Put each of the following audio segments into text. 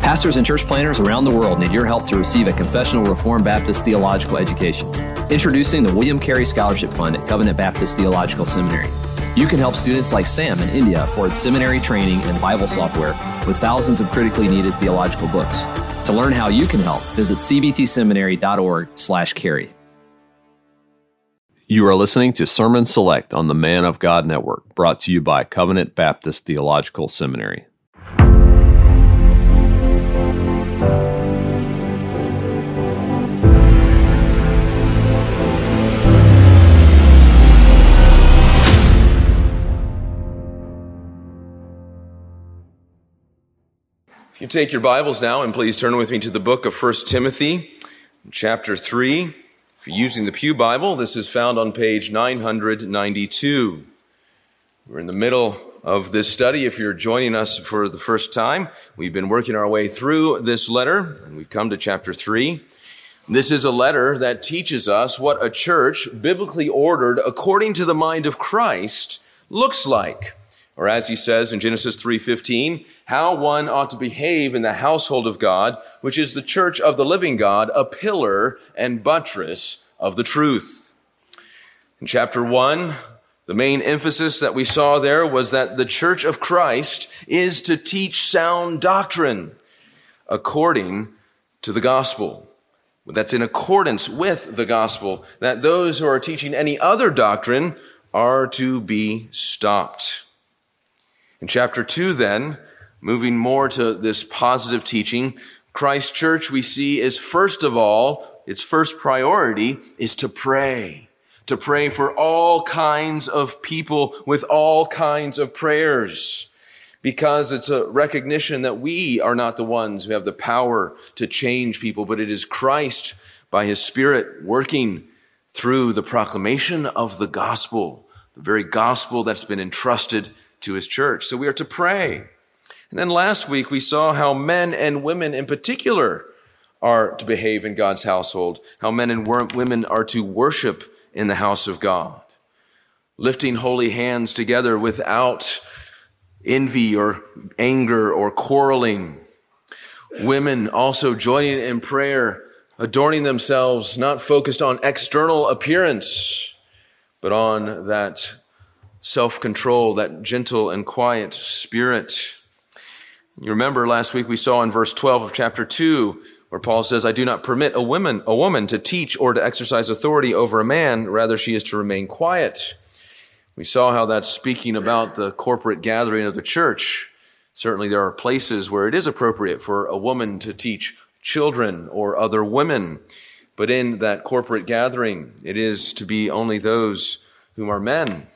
Pastors and church planners around the world need your help to receive a confessional Reformed Baptist theological education. Introducing the William Carey Scholarship Fund at Covenant Baptist Theological Seminary. You can help students like Sam in India afford seminary training and Bible software with thousands of critically needed theological books. To learn how you can help, visit cbtseminary.org/carey. You are listening to Sermon Select on the Man of God Network, brought to you by Covenant Baptist Theological Seminary. If you take your Bibles now and please turn with me to the book of 1 Timothy, chapter 3. Using the Pew Bible, this is found on page 992. We're in the middle of this study. If you're joining us for the first time, we've been working our way through this letter and we've come to chapter 3. This is a letter that teaches us what a church, biblically ordered according to the mind of Christ, looks like. Or as he says in Genesis 3:15, how one ought to behave in the household of God, which is the church of the living God, a pillar and buttress of the truth. In chapter 1, the main emphasis that we saw there was that the church of Christ is to teach sound doctrine according to the gospel. That's in accordance with the gospel, that those who are teaching any other doctrine are to be stopped. In chapter 2, then, moving more to this positive teaching, Christ Church we see is first of all, its first priority is to pray. To pray for all kinds of people with all kinds of prayers. Because it's a recognition that we are not the ones who have the power to change people, but it is Christ by his Spirit working through the proclamation of the gospel, the very gospel that's been entrusted to his church. So we are to pray. And then last week we saw how men and women in particular are to behave in God's household, how men and women are to worship in the house of God, lifting holy hands together without envy or anger or quarreling. Women also joining in prayer, adorning themselves, not focused on external appearance, but on that self control, that gentle and quiet spirit. You remember last week we saw in verse 12 of chapter 2 where Paul says, I do not permit a woman, a woman to teach or to exercise authority over a man. Rather, she is to remain quiet. We saw how that's speaking about the corporate gathering of the church. Certainly there are places where it is appropriate for a woman to teach children or other women. But in that corporate gathering, it is to be only those whom are men.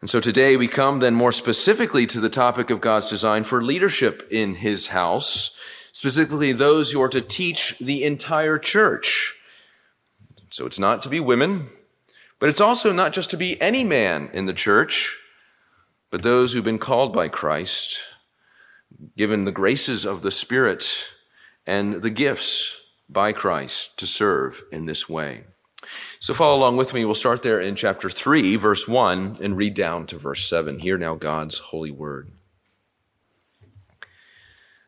And so today we come then more specifically to the topic of God's design for leadership in his house, specifically those who are to teach the entire church. So it's not to be women, but it's also not just to be any man in the church, but those who've been called by Christ, given the graces of the Spirit and the gifts by Christ to serve in this way. So follow along with me. We'll start there in chapter 3, verse 1, and read down to verse 7. Hear now God's holy word.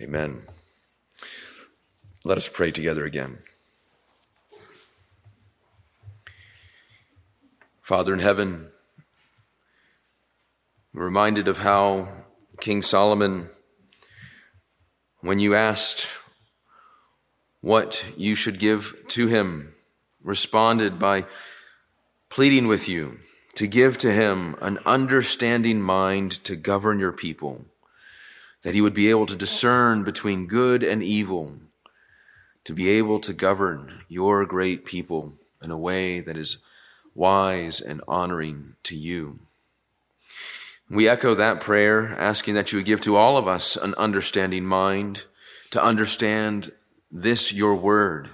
Amen. Let us pray together again. Father in heaven, we're reminded of how King Solomon when you asked what you should give to him, responded by pleading with you to give to him an understanding mind to govern your people, that he would be able to discern between good and evil, to be able to govern your great people in a way that is wise and honoring to you. We echo that prayer, asking that you would give to all of us an understanding mind to understand this, your word,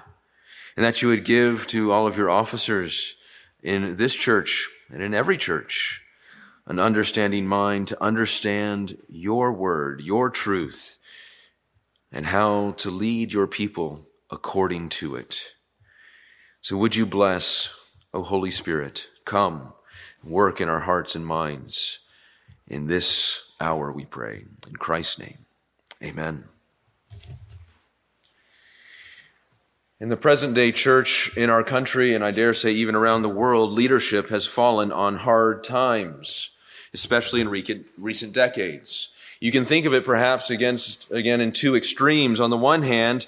and that you would give to all of your officers in this church and in every church an understanding mind to understand your word, your truth, and how to lead your people according to it. So would you bless, O Holy Spirit, come and work in our hearts and minds in this hour, we pray. In Christ's name, amen. In the present day church in our country, and I dare say even around the world, leadership has fallen on hard times, especially in recent decades. You can think of it perhaps against, again in two extremes. On the one hand,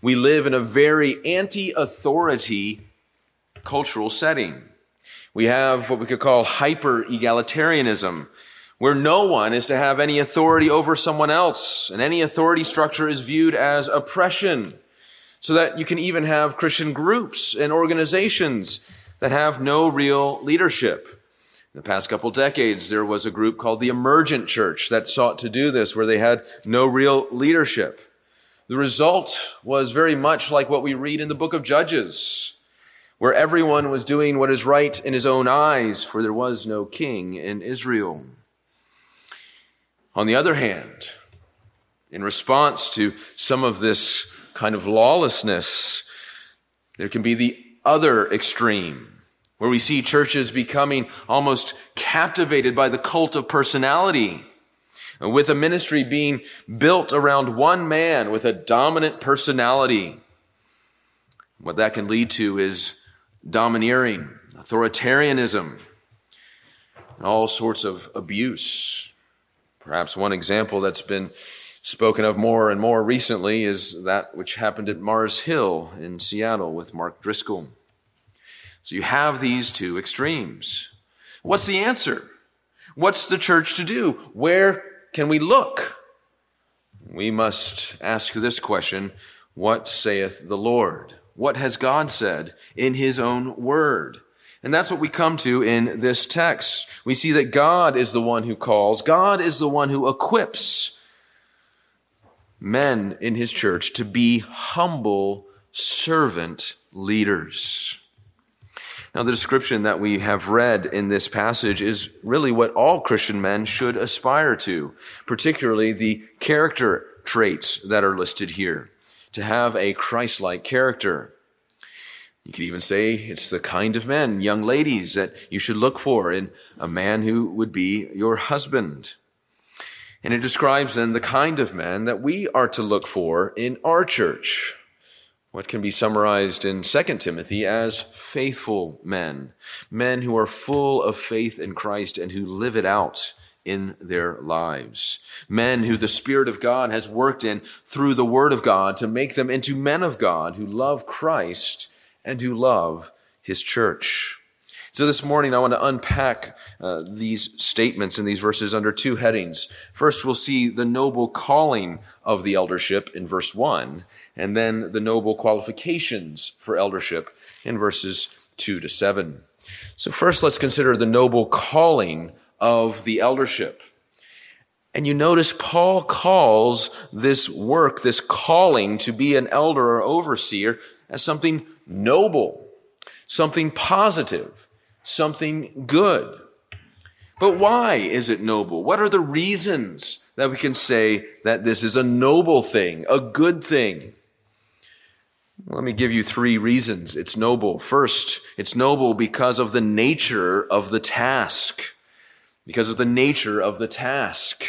we live in a very anti-authority cultural setting. We have what we could call hyper egalitarianism, where no one is to have any authority over someone else, and any authority structure is viewed as oppression so that you can even have Christian groups and organizations that have no real leadership. The past couple decades, there was a group called the Emergent Church that sought to do this, where they had no real leadership. The result was very much like what we read in the book of Judges, where everyone was doing what is right in his own eyes, for there was no king in Israel. On the other hand, in response to some of this kind of lawlessness. There can be the other extreme, where we see churches becoming almost captivated by the cult of personality, with a ministry being built around one man with a dominant personality. What that can lead to is domineering, authoritarianism, and all sorts of abuse. Perhaps one example that's been spoken of more and more recently is that which happened at Mars Hill in Seattle with Mark Driscoll. So you have these two extremes. What's the answer? What's the church to do? Where can we look? We must ask this question What saith the Lord? What has God said in his own word? And that's what we come to in this text. We see that God is the one who calls, God is the one who equips men in his church to be humble servant leaders. Now, the description that we have read in this passage is really what all Christian men should aspire to, particularly the character traits that are listed here, to have a Christ like character. You could even say it's the kind of men, young ladies, that you should look for in a man who would be your husband. And it describes then the kind of men that we are to look for in our church. What can be summarized in 2 Timothy as faithful men, men who are full of faith in Christ and who live it out in their lives. Men who the Spirit of God has worked in through the Word of God to make them into men of God who love Christ and who love His church. So this morning, I want to unpack uh, these statements in these verses under two headings. First, we'll see the noble calling of the eldership in verse 1, and then the noble qualifications for eldership in verses 2 to 7. So first, let's consider the noble calling of the eldership. And you notice Paul calls this work, this calling to be an elder or overseer as something noble, something positive something good. But why is it noble? What are the reasons that we can say that this is a noble thing, a good thing? Let me give you three reasons it's noble. First, it's noble because of the nature of the task. Because of the nature of the task.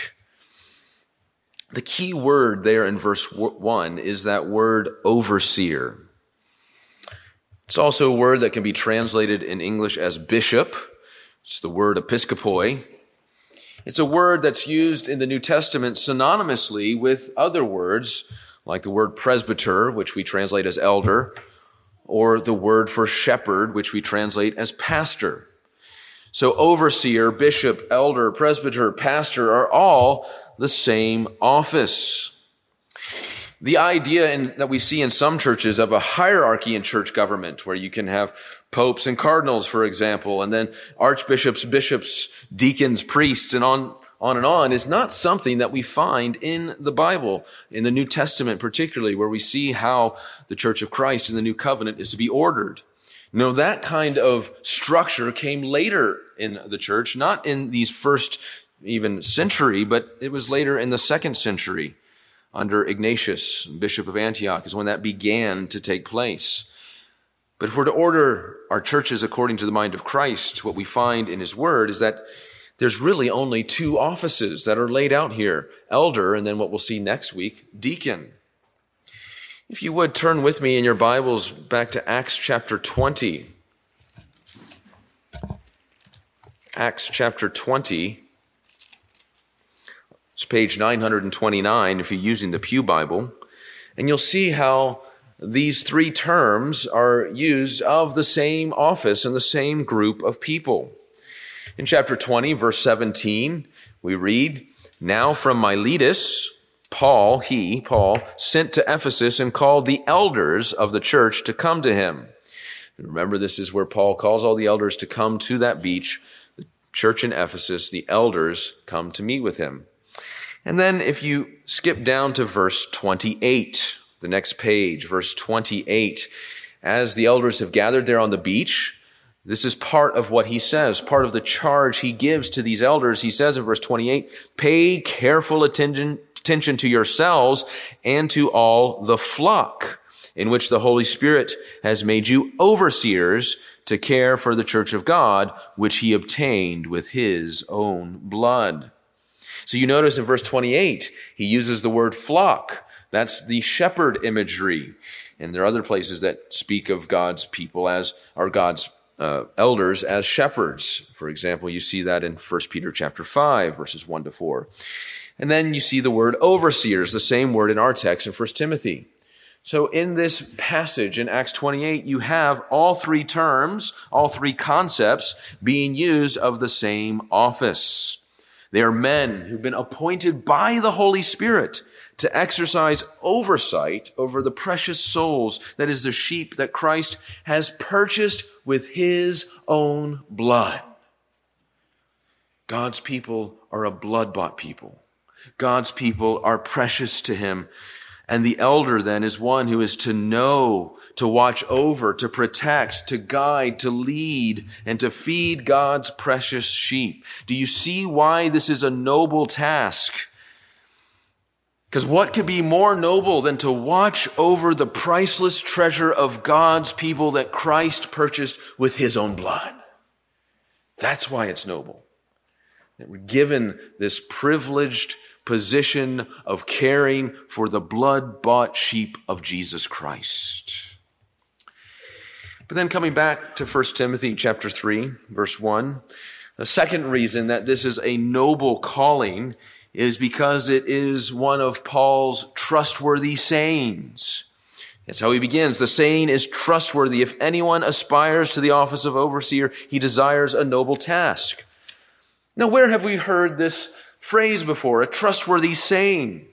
The key word there in verse 1 is that word overseer. It's also a word that can be translated in English as bishop. It's the word episkopoi. It's a word that's used in the New Testament synonymously with other words, like the word presbyter, which we translate as elder, or the word for shepherd, which we translate as pastor. So overseer, bishop, elder, presbyter, pastor are all the same office. The idea in, that we see in some churches of a hierarchy in church government, where you can have popes and cardinals, for example, and then archbishops, bishops, deacons, priests, and on, on and on, is not something that we find in the Bible, in the New Testament particularly, where we see how the church of Christ in the new covenant is to be ordered. No, that kind of structure came later in the church, not in these first even century, but it was later in the second century under Ignatius, Bishop of Antioch, is when that began to take place. But if we're to order our churches according to the mind of Christ, what we find in his word is that there's really only two offices that are laid out here elder, and then what we'll see next week, deacon. If you would turn with me in your Bibles back to Acts chapter 20. Acts chapter 20. It's page 929 if you're using the Pew Bible. And you'll see how these three terms are used of the same office and the same group of people. In chapter 20, verse 17, we read, Now from Miletus, Paul, he, Paul, sent to Ephesus and called the elders of the church to come to him. Remember, this is where Paul calls all the elders to come to that beach. The church in Ephesus, the elders come to meet with him. And then if you skip down to verse 28, the next page, verse 28, as the elders have gathered there on the beach, this is part of what he says, part of the charge he gives to these elders. He says in verse 28, pay careful attention attention to yourselves and to all the flock in which the Holy Spirit has made you overseers to care for the church of God, which he obtained with his own blood. So you notice in verse 28, he uses the word flock. That's the shepherd imagery. And there are other places that speak of God's people as, or God's uh, elders as shepherds. For example, you see that in 1 Peter chapter 5, verses 1 to 4. And then you see the word overseers, the same word in our text in 1 Timothy. So in this passage in Acts 28, you have all three terms, all three concepts being used of the same office. They are men who've been appointed by the Holy Spirit to exercise oversight over the precious souls, that is the sheep that Christ has purchased with his own blood. God's people are a blood bought people. God's people are precious to him. And the elder then is one who is to know, to watch over, to protect, to guide, to lead, and to feed God's precious sheep. Do you see why this is a noble task? Because what could be more noble than to watch over the priceless treasure of God's people that Christ purchased with his own blood? That's why it's noble. That we're given this privileged position of caring for the blood bought sheep of Jesus Christ. But then coming back to 1 Timothy chapter 3, verse 1, the second reason that this is a noble calling is because it is one of Paul's trustworthy sayings. That's how he begins. The saying is trustworthy. If anyone aspires to the office of overseer, he desires a noble task. Now, where have we heard this phrase before, a trustworthy saying.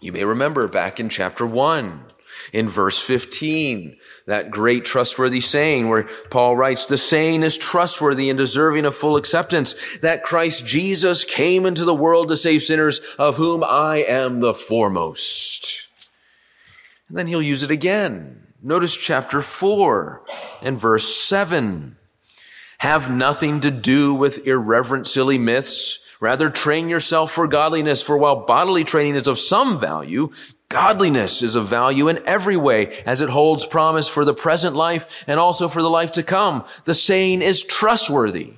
You may remember back in chapter 1, in verse 15, that great trustworthy saying where Paul writes, the saying is trustworthy and deserving of full acceptance that Christ Jesus came into the world to save sinners of whom I am the foremost. And then he'll use it again. Notice chapter 4 and verse 7. Have nothing to do with irreverent, silly myths Rather, train yourself for godliness, for while bodily training is of some value, godliness is of value in every way, as it holds promise for the present life and also for the life to come. The saying is trustworthy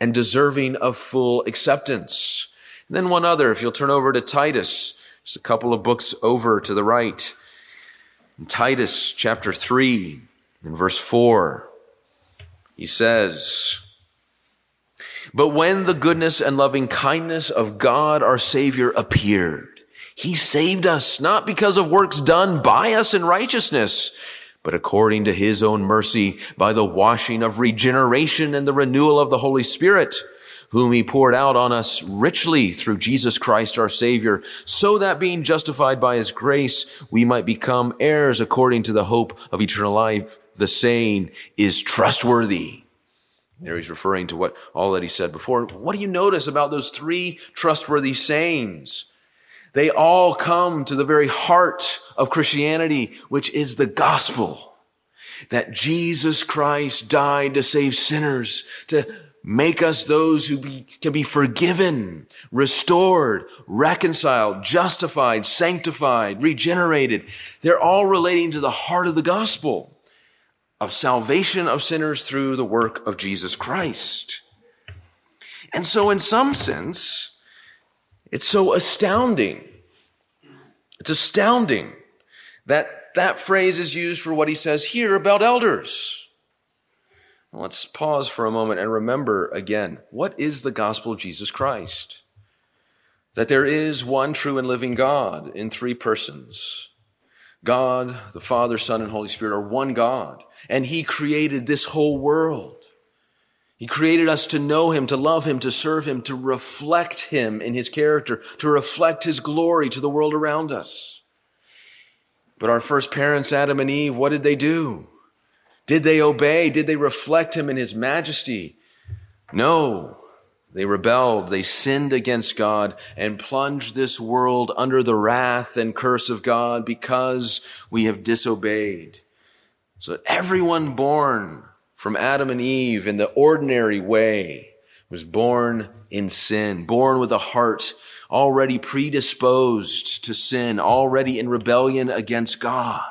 and deserving of full acceptance. And then one other, if you'll turn over to Titus, just a couple of books over to the right. In Titus chapter 3, in verse 4, he says, But when the goodness and loving kindness of God our Savior appeared, He saved us not because of works done by us in righteousness, but according to His own mercy by the washing of regeneration and the renewal of the Holy Spirit, whom He poured out on us richly through Jesus Christ our Savior, so that being justified by His grace, we might become heirs according to the hope of eternal life. The saying is trustworthy. There he's referring to what all that he said before. What do you notice about those three trustworthy sayings? They all come to the very heart of Christianity, which is the gospel. That Jesus Christ died to save sinners, to make us those who be, can be forgiven, restored, reconciled, justified, sanctified, regenerated. They're all relating to the heart of the gospel of salvation of sinners through the work of Jesus Christ. And so, in some sense, it's so astounding. It's astounding that that phrase is used for what he says here about elders. Let's pause for a moment and remember again what is the gospel of Jesus Christ? That there is one true and living God in three persons. God, the Father, Son, and Holy Spirit are one God and he created this whole world. He created us to know him, to love him, to serve him, to reflect him in his character, to reflect his glory to the world around us. But our first parents, Adam and Eve, what did they do? Did they obey? Did they reflect him in his majesty? No. They rebelled, they sinned against God and plunged this world under the wrath and curse of God because we have disobeyed. So everyone born from Adam and Eve in the ordinary way was born in sin, born with a heart already predisposed to sin, already in rebellion against God.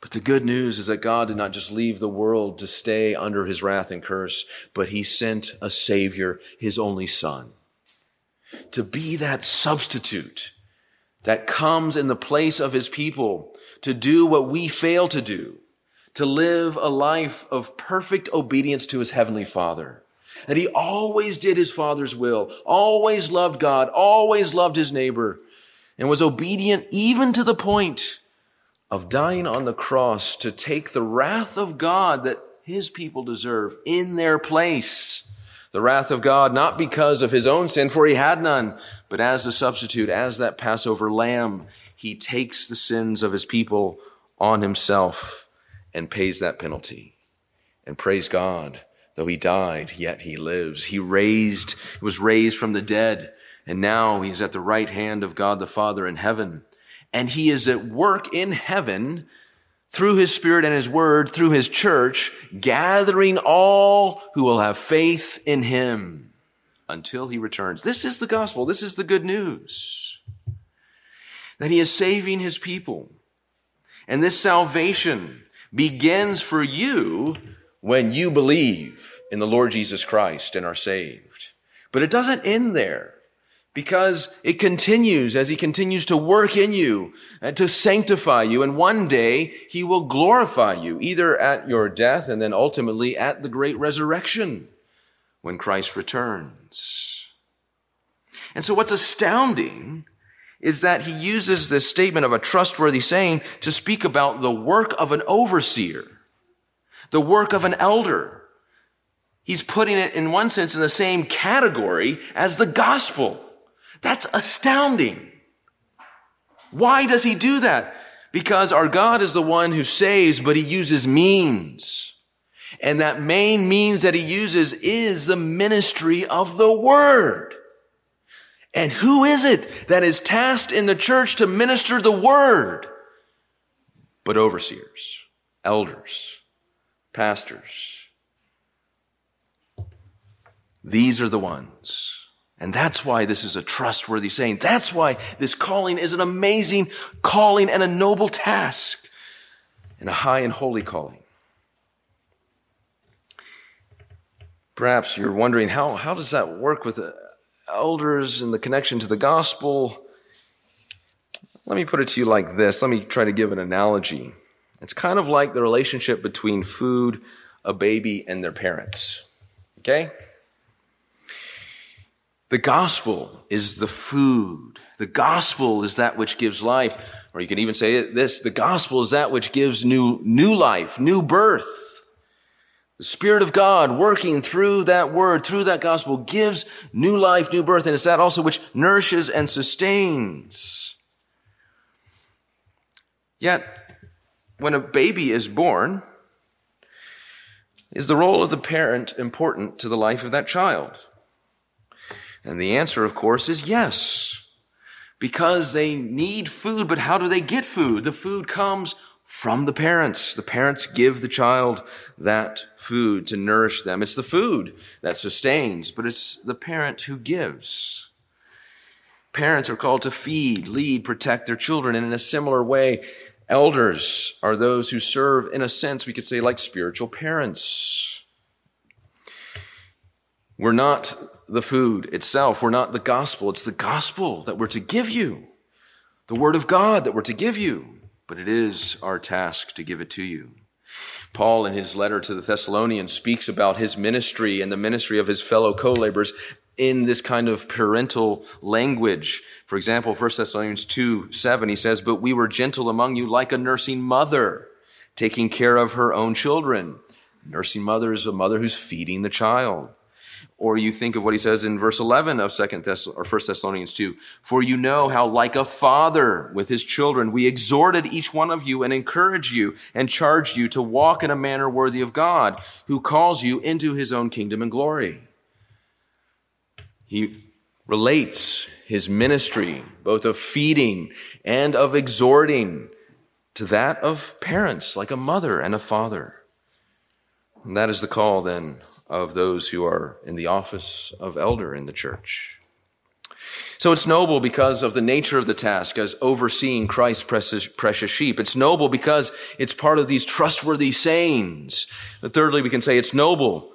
But the good news is that God did not just leave the world to stay under his wrath and curse, but he sent a savior, his only son, to be that substitute that comes in the place of his people to do what we fail to do, to live a life of perfect obedience to his heavenly father. That he always did his father's will, always loved God, always loved his neighbor, and was obedient even to the point of dying on the cross to take the wrath of God that his people deserve in their place. The wrath of God, not because of his own sin, for he had none, but as a substitute, as that Passover lamb he takes the sins of his people on himself and pays that penalty. And praise God, though he died, yet he lives. He raised, was raised from the dead, and now he is at the right hand of God the Father in heaven. And he is at work in heaven through his spirit and his word, through his church, gathering all who will have faith in him until he returns. This is the gospel. This is the good news that he is saving his people. And this salvation begins for you when you believe in the Lord Jesus Christ and are saved. But it doesn't end there because it continues as he continues to work in you and to sanctify you. And one day he will glorify you either at your death and then ultimately at the great resurrection when Christ returns. And so what's astounding is that he uses this statement of a trustworthy saying to speak about the work of an overseer, the work of an elder. He's putting it in one sense in the same category as the gospel. That's astounding. Why does he do that? Because our God is the one who saves, but he uses means. And that main means that he uses is the ministry of the word. And who is it that is tasked in the church to minister the word? But overseers, elders, pastors. These are the ones. And that's why this is a trustworthy saying. That's why this calling is an amazing calling and a noble task and a high and holy calling. Perhaps you're wondering how, how does that work with a, elders and the connection to the gospel. Let me put it to you like this. Let me try to give an analogy. It's kind of like the relationship between food, a baby, and their parents. Okay? The gospel is the food. The gospel is that which gives life. Or you can even say this, the gospel is that which gives new, new life, new birth. The Spirit of God working through that word, through that gospel gives new life, new birth. And it's that also which nourishes and sustains. Yet, when a baby is born, is the role of the parent important to the life of that child? And the answer, of course, is yes. Because they need food, but how do they get food? The food comes from the parents. The parents give the child that food to nourish them. It's the food that sustains, but it's the parent who gives. Parents are called to feed, lead, protect their children. And in a similar way, elders are those who serve, in a sense, we could say, like spiritual parents. We're not the food itself. We're not the gospel. It's the gospel that we're to give you, the word of God that we're to give you, but it is our task to give it to you. Paul, in his letter to the Thessalonians, speaks about his ministry and the ministry of his fellow co-laborers in this kind of parental language. For example, 1 Thessalonians 2, 7, he says, But we were gentle among you like a nursing mother, taking care of her own children. Nursing mother is a mother who's feeding the child. Or you think of what he says in verse 11 of Second Thess- or First Thessalonians 2. For you know how like a father with his children, we exhorted each one of you and encouraged you and charged you to walk in a manner worthy of God, who calls you into his own kingdom and glory. He relates his ministry, both of feeding and of exhorting, to that of parents, like a mother and a father. And that is the call then of those who are in the office of elder in the church. So it's noble because of the nature of the task as overseeing Christ's precious, precious sheep. It's noble because it's part of these trustworthy sayings. And thirdly, we can say it's noble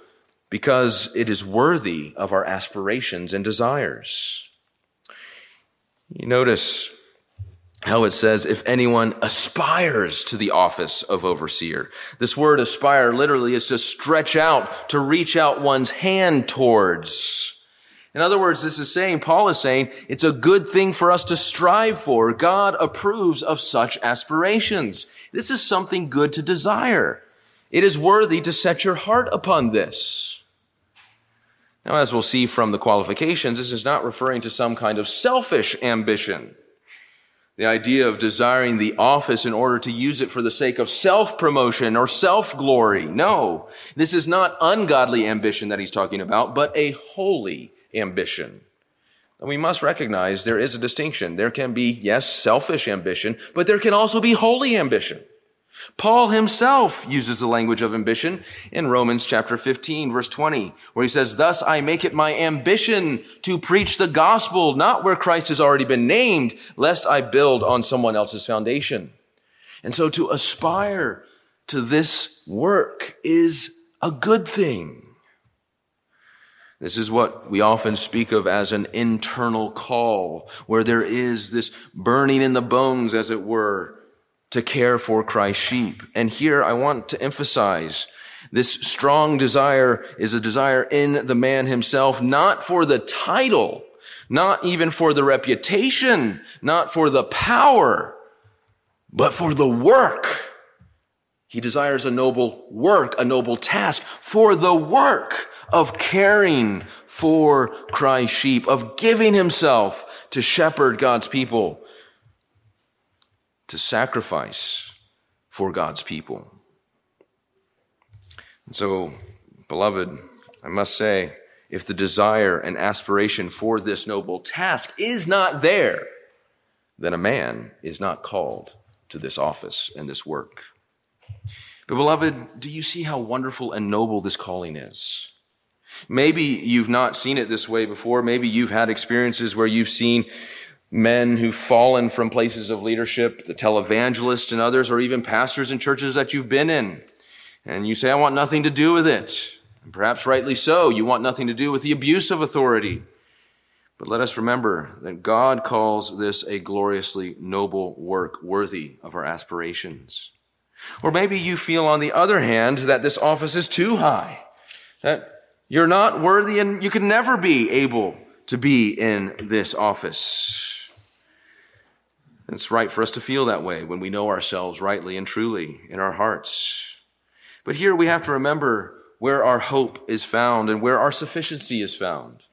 because it is worthy of our aspirations and desires. You notice how it says, if anyone aspires to the office of overseer. This word aspire literally is to stretch out, to reach out one's hand towards. In other words, this is saying, Paul is saying, it's a good thing for us to strive for. God approves of such aspirations. This is something good to desire. It is worthy to set your heart upon this. Now, as we'll see from the qualifications, this is not referring to some kind of selfish ambition. The idea of desiring the office in order to use it for the sake of self-promotion or self-glory. No, this is not ungodly ambition that he's talking about, but a holy ambition. And we must recognize there is a distinction. There can be, yes, selfish ambition, but there can also be holy ambition. Paul himself uses the language of ambition in Romans chapter 15 verse 20, where he says, Thus I make it my ambition to preach the gospel, not where Christ has already been named, lest I build on someone else's foundation. And so to aspire to this work is a good thing. This is what we often speak of as an internal call, where there is this burning in the bones, as it were, to care for Christ's sheep. And here I want to emphasize this strong desire is a desire in the man himself, not for the title, not even for the reputation, not for the power, but for the work. He desires a noble work, a noble task for the work of caring for Christ's sheep, of giving himself to shepherd God's people to sacrifice for God's people. And so, beloved, I must say, if the desire and aspiration for this noble task is not there, then a man is not called to this office and this work. But, beloved, do you see how wonderful and noble this calling is? Maybe you've not seen it this way before. Maybe you've had experiences where you've seen men who've fallen from places of leadership, the televangelists and others, or even pastors in churches that you've been in. And you say, I want nothing to do with it. And perhaps rightly so. You want nothing to do with the abuse of authority. But let us remember that God calls this a gloriously noble work worthy of our aspirations. Or maybe you feel, on the other hand, that this office is too high, that you're not worthy and you can never be able to be in this office. It's right for us to feel that way when we know ourselves rightly and truly in our hearts. But here we have to remember where our hope is found and where our sufficiency is found.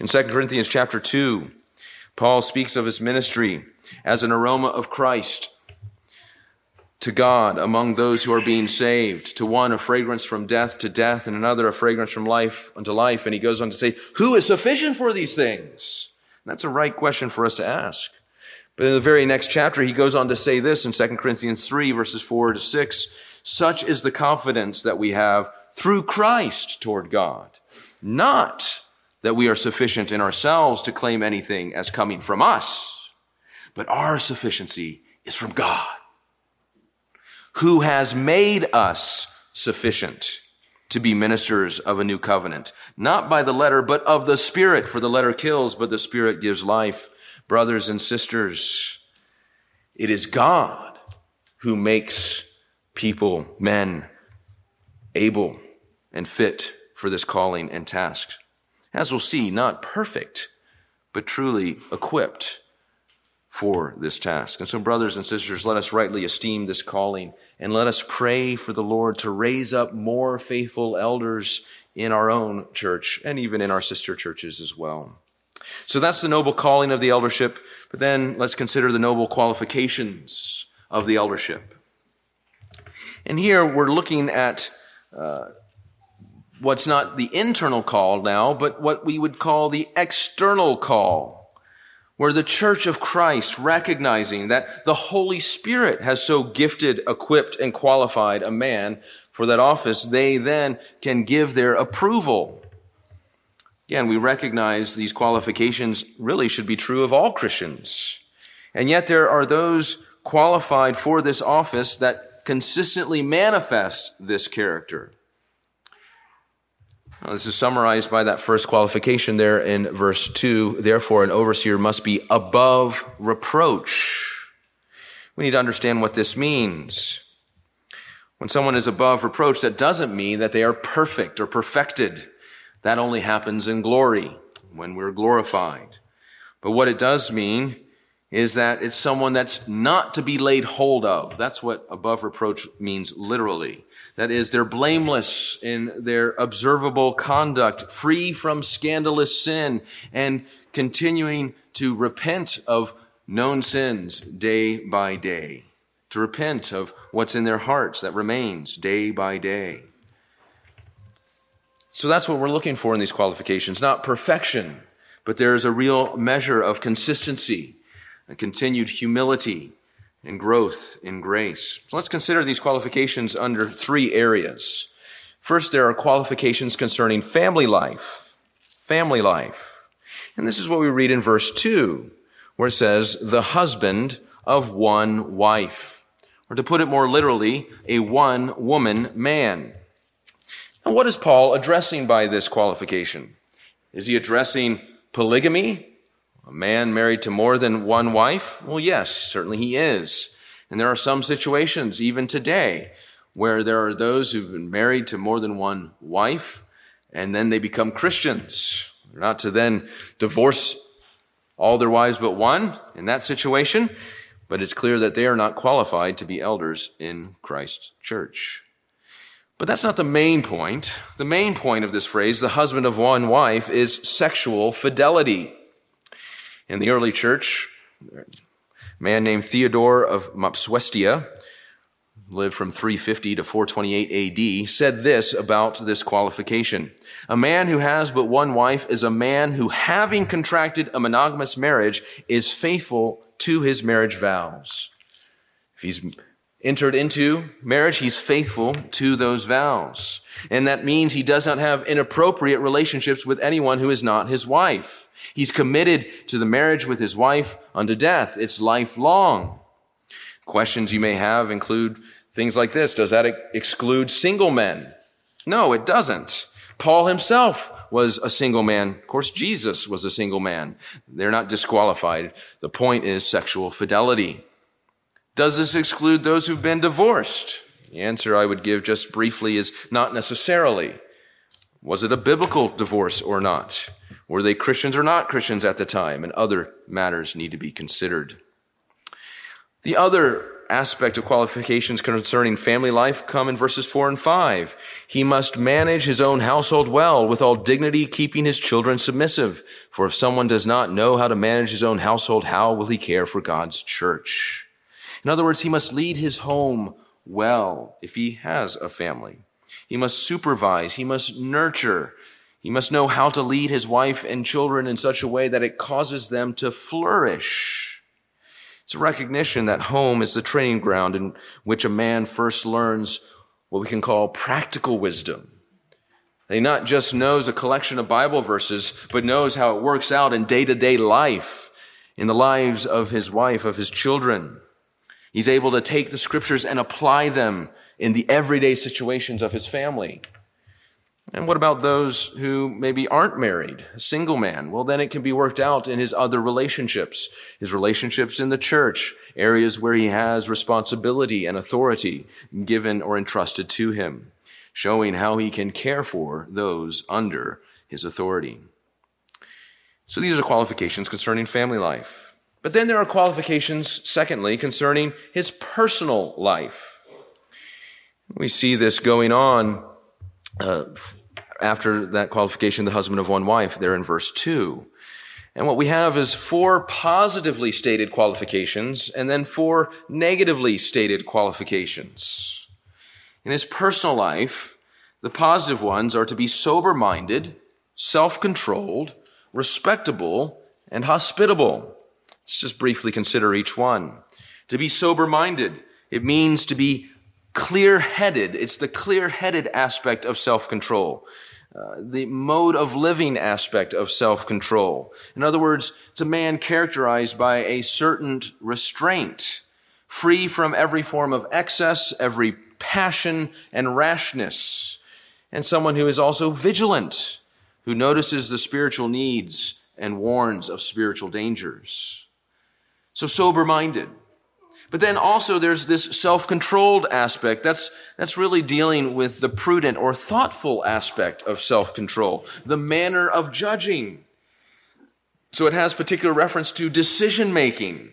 In 2 Corinthians chapter 2, Paul speaks of his ministry as an aroma of Christ to God among those who are being saved. To one, a fragrance from death to death, and another, a fragrance from life unto life. And he goes on to say, Who is sufficient for these things? That's a right question for us to ask. But in the very next chapter, he goes on to say this in 2 Corinthians 3, verses 4 to 6 Such is the confidence that we have through Christ toward God. Not that we are sufficient in ourselves to claim anything as coming from us, but our sufficiency is from God who has made us sufficient to be ministers of a new covenant, not by the letter, but of the Spirit, for the letter kills, but the Spirit gives life. Brothers and sisters, it is God who makes people, men, able and fit for this calling and task. As we'll see, not perfect, but truly equipped for this task. And so, brothers and sisters, let us rightly esteem this calling and let us pray for the Lord to raise up more faithful elders in our own church and even in our sister churches as well. So that's the noble calling of the eldership. But then let's consider the noble qualifications of the eldership. And here we're looking at uh, what's not the internal call now, but what we would call the external call where the church of Christ, recognizing that the Holy Spirit has so gifted, equipped, and qualified a man for that office, they then can give their approval. Again, we recognize these qualifications really should be true of all Christians. And yet there are those qualified for this office that consistently manifest this character. Now, this is summarized by that first qualification there in verse 2. Therefore, an overseer must be above reproach. We need to understand what this means. When someone is above reproach, that doesn't mean that they are perfect or perfected. That only happens in glory when we're glorified. But what it does mean is that it's someone that's not to be laid hold of. That's what above reproach means literally. That is, they're blameless in their observable conduct, free from scandalous sin, and continuing to repent of known sins day by day. To repent of what's in their hearts that remains day by day. So that's what we're looking for in these qualifications. Not perfection, but there is a real measure of consistency, a continued humility, and growth in grace. So let's consider these qualifications under three areas. First, there are qualifications concerning family life. Family life. And this is what we read in verse 2, where it says, the husband of one wife. Or to put it more literally, a one woman man. What is Paul addressing by this qualification? Is he addressing polygamy? A man married to more than one wife? Well, yes, certainly he is. And there are some situations, even today, where there are those who've been married to more than one wife, and then they become Christians. They're not to then divorce all their wives but one in that situation, but it's clear that they are not qualified to be elders in Christ's church. But that's not the main point. The main point of this phrase, the husband of one wife, is sexual fidelity. In the early church, a man named Theodore of Mopsuestia lived from 350 to 428 AD, said this about this qualification. A man who has but one wife is a man who, having contracted a monogamous marriage, is faithful to his marriage vows. If he's entered into marriage, he's faithful to those vows. And that means he does not have inappropriate relationships with anyone who is not his wife. He's committed to the marriage with his wife unto death. It's lifelong. Questions you may have include things like this. Does that exclude single men? No, it doesn't. Paul himself was a single man. Of course, Jesus was a single man. They're not disqualified. The point is sexual fidelity. Does this exclude those who've been divorced? The answer I would give just briefly is not necessarily. Was it a biblical divorce or not? Were they Christians or not Christians at the time? And other matters need to be considered. The other aspect of qualifications concerning family life come in verses 4 and 5. He must manage his own household well, with all dignity, keeping his children submissive. For if someone does not know how to manage his own household, how will he care for God's church? In other words, he must lead his home well if he has a family. He must supervise, he must nurture, he must know how to lead his wife and children in such a way that it causes them to flourish. It's a recognition that home is the training ground in which a man first learns what we can call practical wisdom. He not just knows a collection of Bible verses, but knows how it works out in day to day life, in the lives of his wife, of his children. He's able to take the scriptures and apply them in the everyday situations of his family. And what about those who maybe aren't married, a single man? Well, then it can be worked out in his other relationships, his relationships in the church, areas where he has responsibility and authority given or entrusted to him, showing how he can care for those under his authority. So these are qualifications concerning family life. But then there are qualifications, secondly, concerning his personal life. We see this going on uh, after that qualification, the husband of one wife, there in verse 2. And what we have is four positively stated qualifications and then four negatively stated qualifications. In his personal life, the positive ones are to be sober minded, self controlled, respectable, and hospitable. Let's just briefly consider each one. To be sober minded, it means to be clear headed. It's the clear headed aspect of self control. Uh, the mode of living aspect of self control. In other words, it's a man characterized by a certain restraint, free from every form of excess, every passion and rashness, and someone who is also vigilant, who notices the spiritual needs and warns of spiritual dangers. So sober minded. But then also there's this self-controlled aspect. That's, that's really dealing with the prudent or thoughtful aspect of self-control, the manner of judging. So it has particular reference to decision making.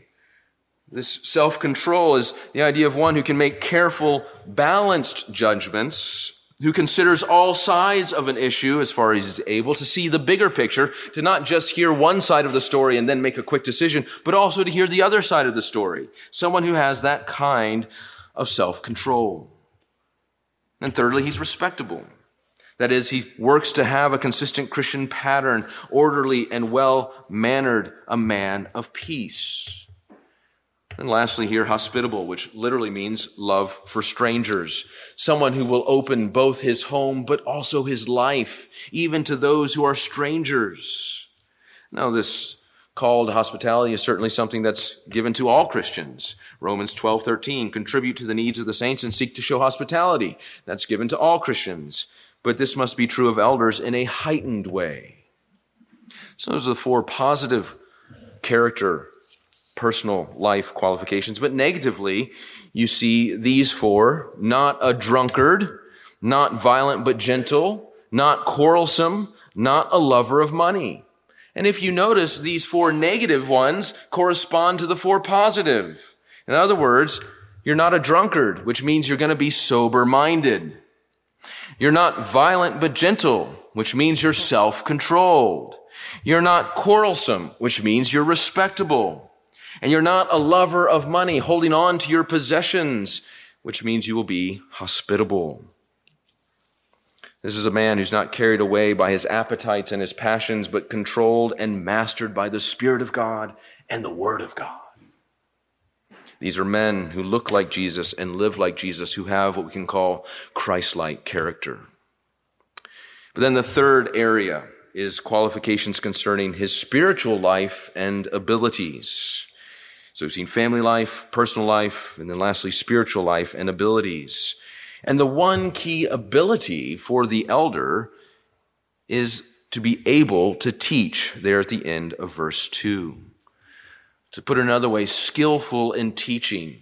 This self-control is the idea of one who can make careful, balanced judgments who considers all sides of an issue as far as he's able to see the bigger picture, to not just hear one side of the story and then make a quick decision, but also to hear the other side of the story. Someone who has that kind of self-control. And thirdly, he's respectable. That is, he works to have a consistent Christian pattern, orderly and well-mannered, a man of peace. And lastly, here, hospitable, which literally means love for strangers. Someone who will open both his home, but also his life, even to those who are strangers. Now, this call to hospitality is certainly something that's given to all Christians. Romans 12, 13, contribute to the needs of the saints and seek to show hospitality. That's given to all Christians. But this must be true of elders in a heightened way. So those are the four positive character personal life qualifications. But negatively, you see these four not a drunkard, not violent but gentle, not quarrelsome, not a lover of money. And if you notice, these four negative ones correspond to the four positive. In other words, you're not a drunkard, which means you're going to be sober minded. You're not violent but gentle, which means you're self controlled. You're not quarrelsome, which means you're respectable. And you're not a lover of money, holding on to your possessions, which means you will be hospitable. This is a man who's not carried away by his appetites and his passions, but controlled and mastered by the Spirit of God and the Word of God. These are men who look like Jesus and live like Jesus, who have what we can call Christ like character. But then the third area is qualifications concerning his spiritual life and abilities. So we've seen family life, personal life, and then lastly, spiritual life and abilities. And the one key ability for the elder is to be able to teach there at the end of verse 2. To put it another way, skillful in teaching,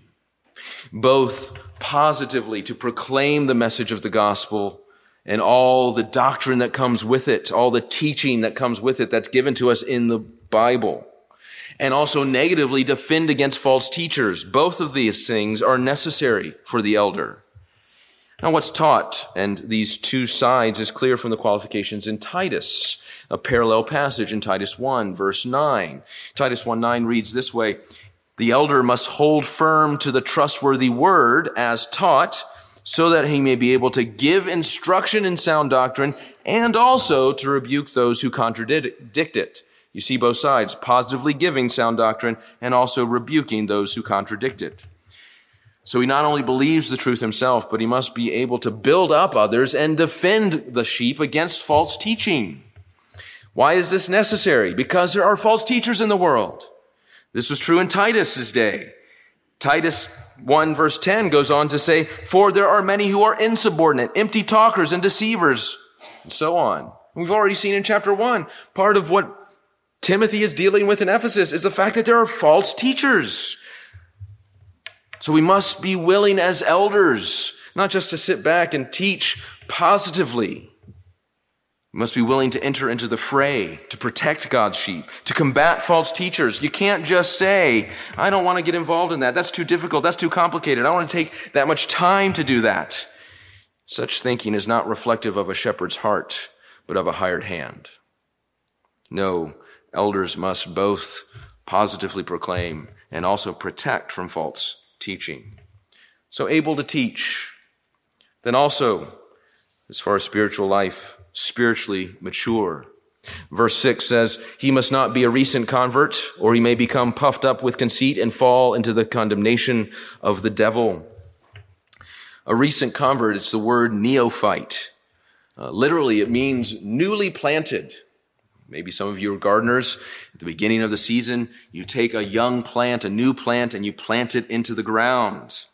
both positively to proclaim the message of the gospel and all the doctrine that comes with it, all the teaching that comes with it that's given to us in the Bible. And also negatively defend against false teachers. Both of these things are necessary for the elder. Now, what's taught, and these two sides is clear from the qualifications in Titus, a parallel passage in Titus 1, verse 9. Titus 1 9 reads this way The elder must hold firm to the trustworthy word as taught, so that he may be able to give instruction in sound doctrine and also to rebuke those who contradict it. You see both sides, positively giving sound doctrine and also rebuking those who contradict it. So he not only believes the truth himself, but he must be able to build up others and defend the sheep against false teaching. Why is this necessary? Because there are false teachers in the world. This was true in Titus's day. Titus 1 verse 10 goes on to say, For there are many who are insubordinate, empty talkers and deceivers, and so on. We've already seen in chapter 1, part of what Timothy is dealing with in Ephesus is the fact that there are false teachers. So we must be willing as elders, not just to sit back and teach positively. We must be willing to enter into the fray, to protect God's sheep, to combat false teachers. You can't just say, I don't want to get involved in that. That's too difficult. That's too complicated. I don't want to take that much time to do that. Such thinking is not reflective of a shepherd's heart, but of a hired hand. No, elders must both positively proclaim and also protect from false teaching. So able to teach. Then also, as far as spiritual life, spiritually mature. Verse 6 says, He must not be a recent convert, or he may become puffed up with conceit and fall into the condemnation of the devil. A recent convert, it's the word neophyte. Uh, literally, it means newly planted. Maybe some of you are gardeners. At the beginning of the season, you take a young plant, a new plant, and you plant it into the ground.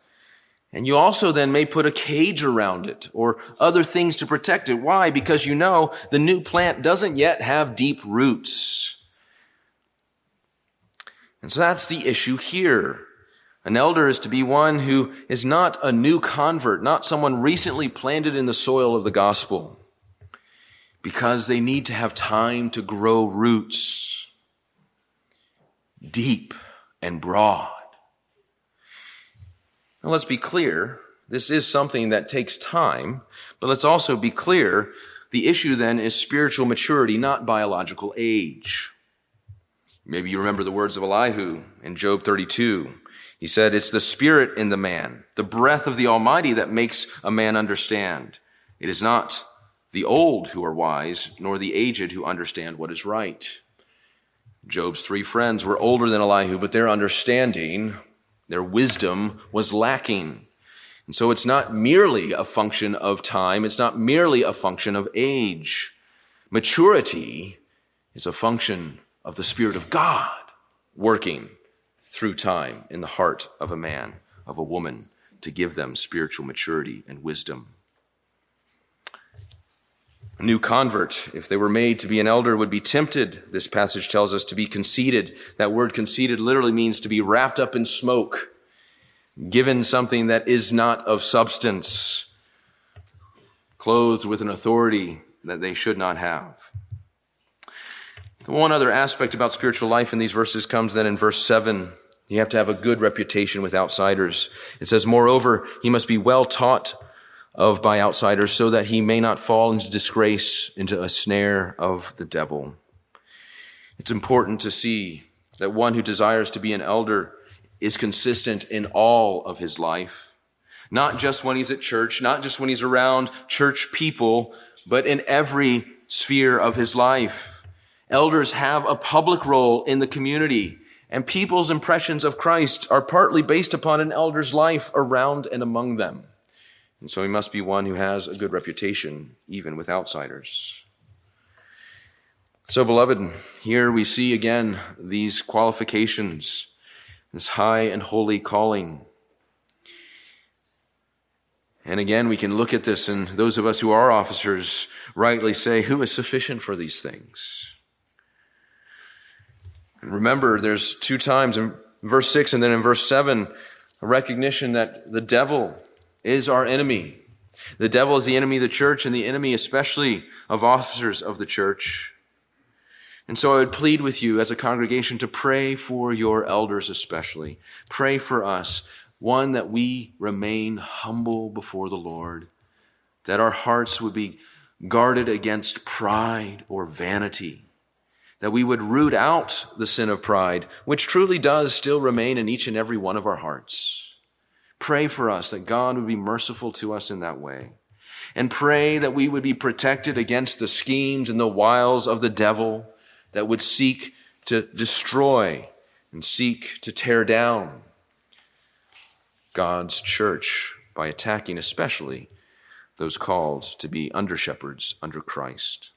And you also then may put a cage around it or other things to protect it. Why? Because you know the new plant doesn't yet have deep roots. And so that's the issue here. An elder is to be one who is not a new convert, not someone recently planted in the soil of the gospel because they need to have time to grow roots deep and broad. Now, let's be clear. This is something that takes time, but let's also be clear. The issue then is spiritual maturity, not biological age. Maybe you remember the words of Elihu in Job 32. He said, It's the spirit in the man, the breath of the Almighty that makes a man understand. It is not the old who are wise, nor the aged who understand what is right. Job's three friends were older than Elihu, but their understanding, their wisdom was lacking. And so it's not merely a function of time. It's not merely a function of age. Maturity is a function of the Spirit of God working through time in the heart of a man, of a woman, to give them spiritual maturity and wisdom. New convert, if they were made to be an elder, would be tempted, this passage tells us, to be conceited. That word conceited literally means to be wrapped up in smoke, given something that is not of substance, clothed with an authority that they should not have. The One other aspect about spiritual life in these verses comes then in verse 7. You have to have a good reputation with outsiders. It says, Moreover, he must be well taught of by outsiders so that he may not fall into disgrace, into a snare of the devil. It's important to see that one who desires to be an elder is consistent in all of his life, not just when he's at church, not just when he's around church people, but in every sphere of his life. Elders have a public role in the community, and people's impressions of Christ are partly based upon an elder's life around and among them. And so he must be one who has a good reputation, even with outsiders. So, beloved, here we see again these qualifications, this high and holy calling. And again, we can look at this, and those of us who are officers rightly say, Who is sufficient for these things? Remember, there's two times in verse 6 and then in verse 7 a recognition that the devil is our enemy. The devil is the enemy of the church and the enemy especially of officers of the church. And so I would plead with you as a congregation to pray for your elders especially. Pray for us, one, that we remain humble before the Lord, that our hearts would be guarded against pride or vanity, that we would root out the sin of pride, which truly does still remain in each and every one of our hearts. Pray for us that God would be merciful to us in that way. And pray that we would be protected against the schemes and the wiles of the devil that would seek to destroy and seek to tear down God's church by attacking especially those called to be under shepherds under Christ.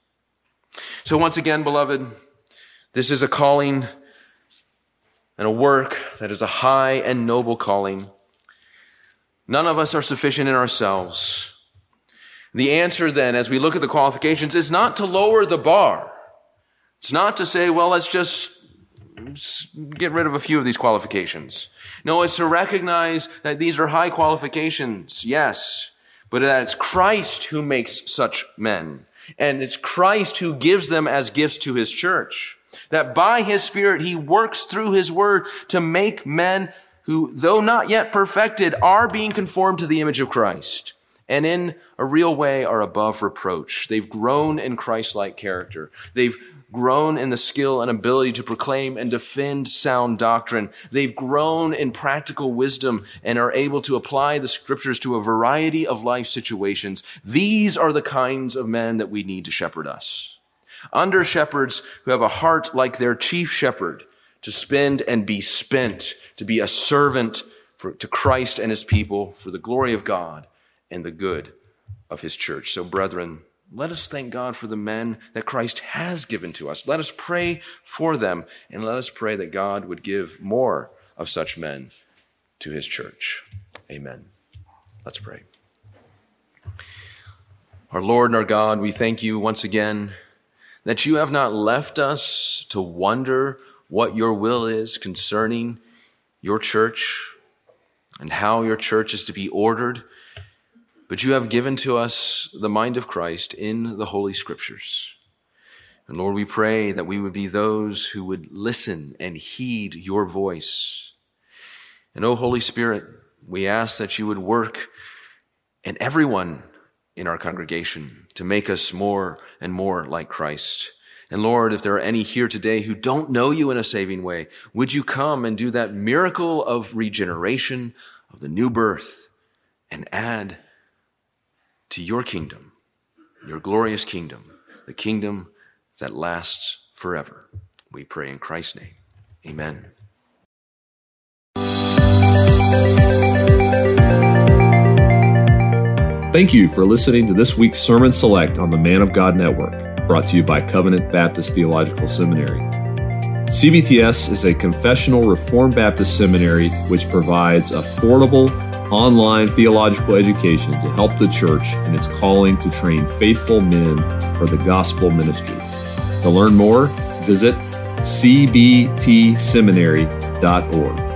So, once again, beloved, this is a calling and a work that is a high and noble calling. None of us are sufficient in ourselves. The answer then, as we look at the qualifications, is not to lower the bar. It's not to say, well, let's just get rid of a few of these qualifications. No, it's to recognize that these are high qualifications, yes, but that it's Christ who makes such men. And it's Christ who gives them as gifts to his church. That by his Spirit, he works through his word to make men who, though not yet perfected, are being conformed to the image of Christ and in a real way are above reproach. They've grown in Christ-like character. They've grown in the skill and ability to proclaim and defend sound doctrine. They've grown in practical wisdom and are able to apply the scriptures to a variety of life situations. These are the kinds of men that we need to shepherd us. Under shepherds who have a heart like their chief shepherd to spend and be spent, to be a servant for, to Christ and his people for the glory of God and the good of his church. So brethren, let us thank God for the men that Christ has given to us. Let us pray for them and let us pray that God would give more of such men to his church. Amen. Let's pray. Our Lord and our God, we thank you once again that you have not left us to wonder what your will is concerning your church and how your church is to be ordered but you have given to us the mind of Christ in the Holy Scriptures. And Lord, we pray that we would be those who would listen and heed your voice. And oh, Holy Spirit, we ask that you would work in everyone in our congregation to make us more and more like Christ. And Lord, if there are any here today who don't know you in a saving way, would you come and do that miracle of regeneration, of the new birth, and add to your kingdom, your glorious kingdom, the kingdom that lasts forever. We pray in Christ's name. Amen. Thank you for listening to this week's Sermon Select on the Man of God Network, brought to you by Covenant Baptist Theological Seminary. CBTS is a confessional Reformed Baptist seminary which provides affordable online theological education to help the church in its calling to train faithful men for the gospel ministry. To learn more, visit cbtseminary.org.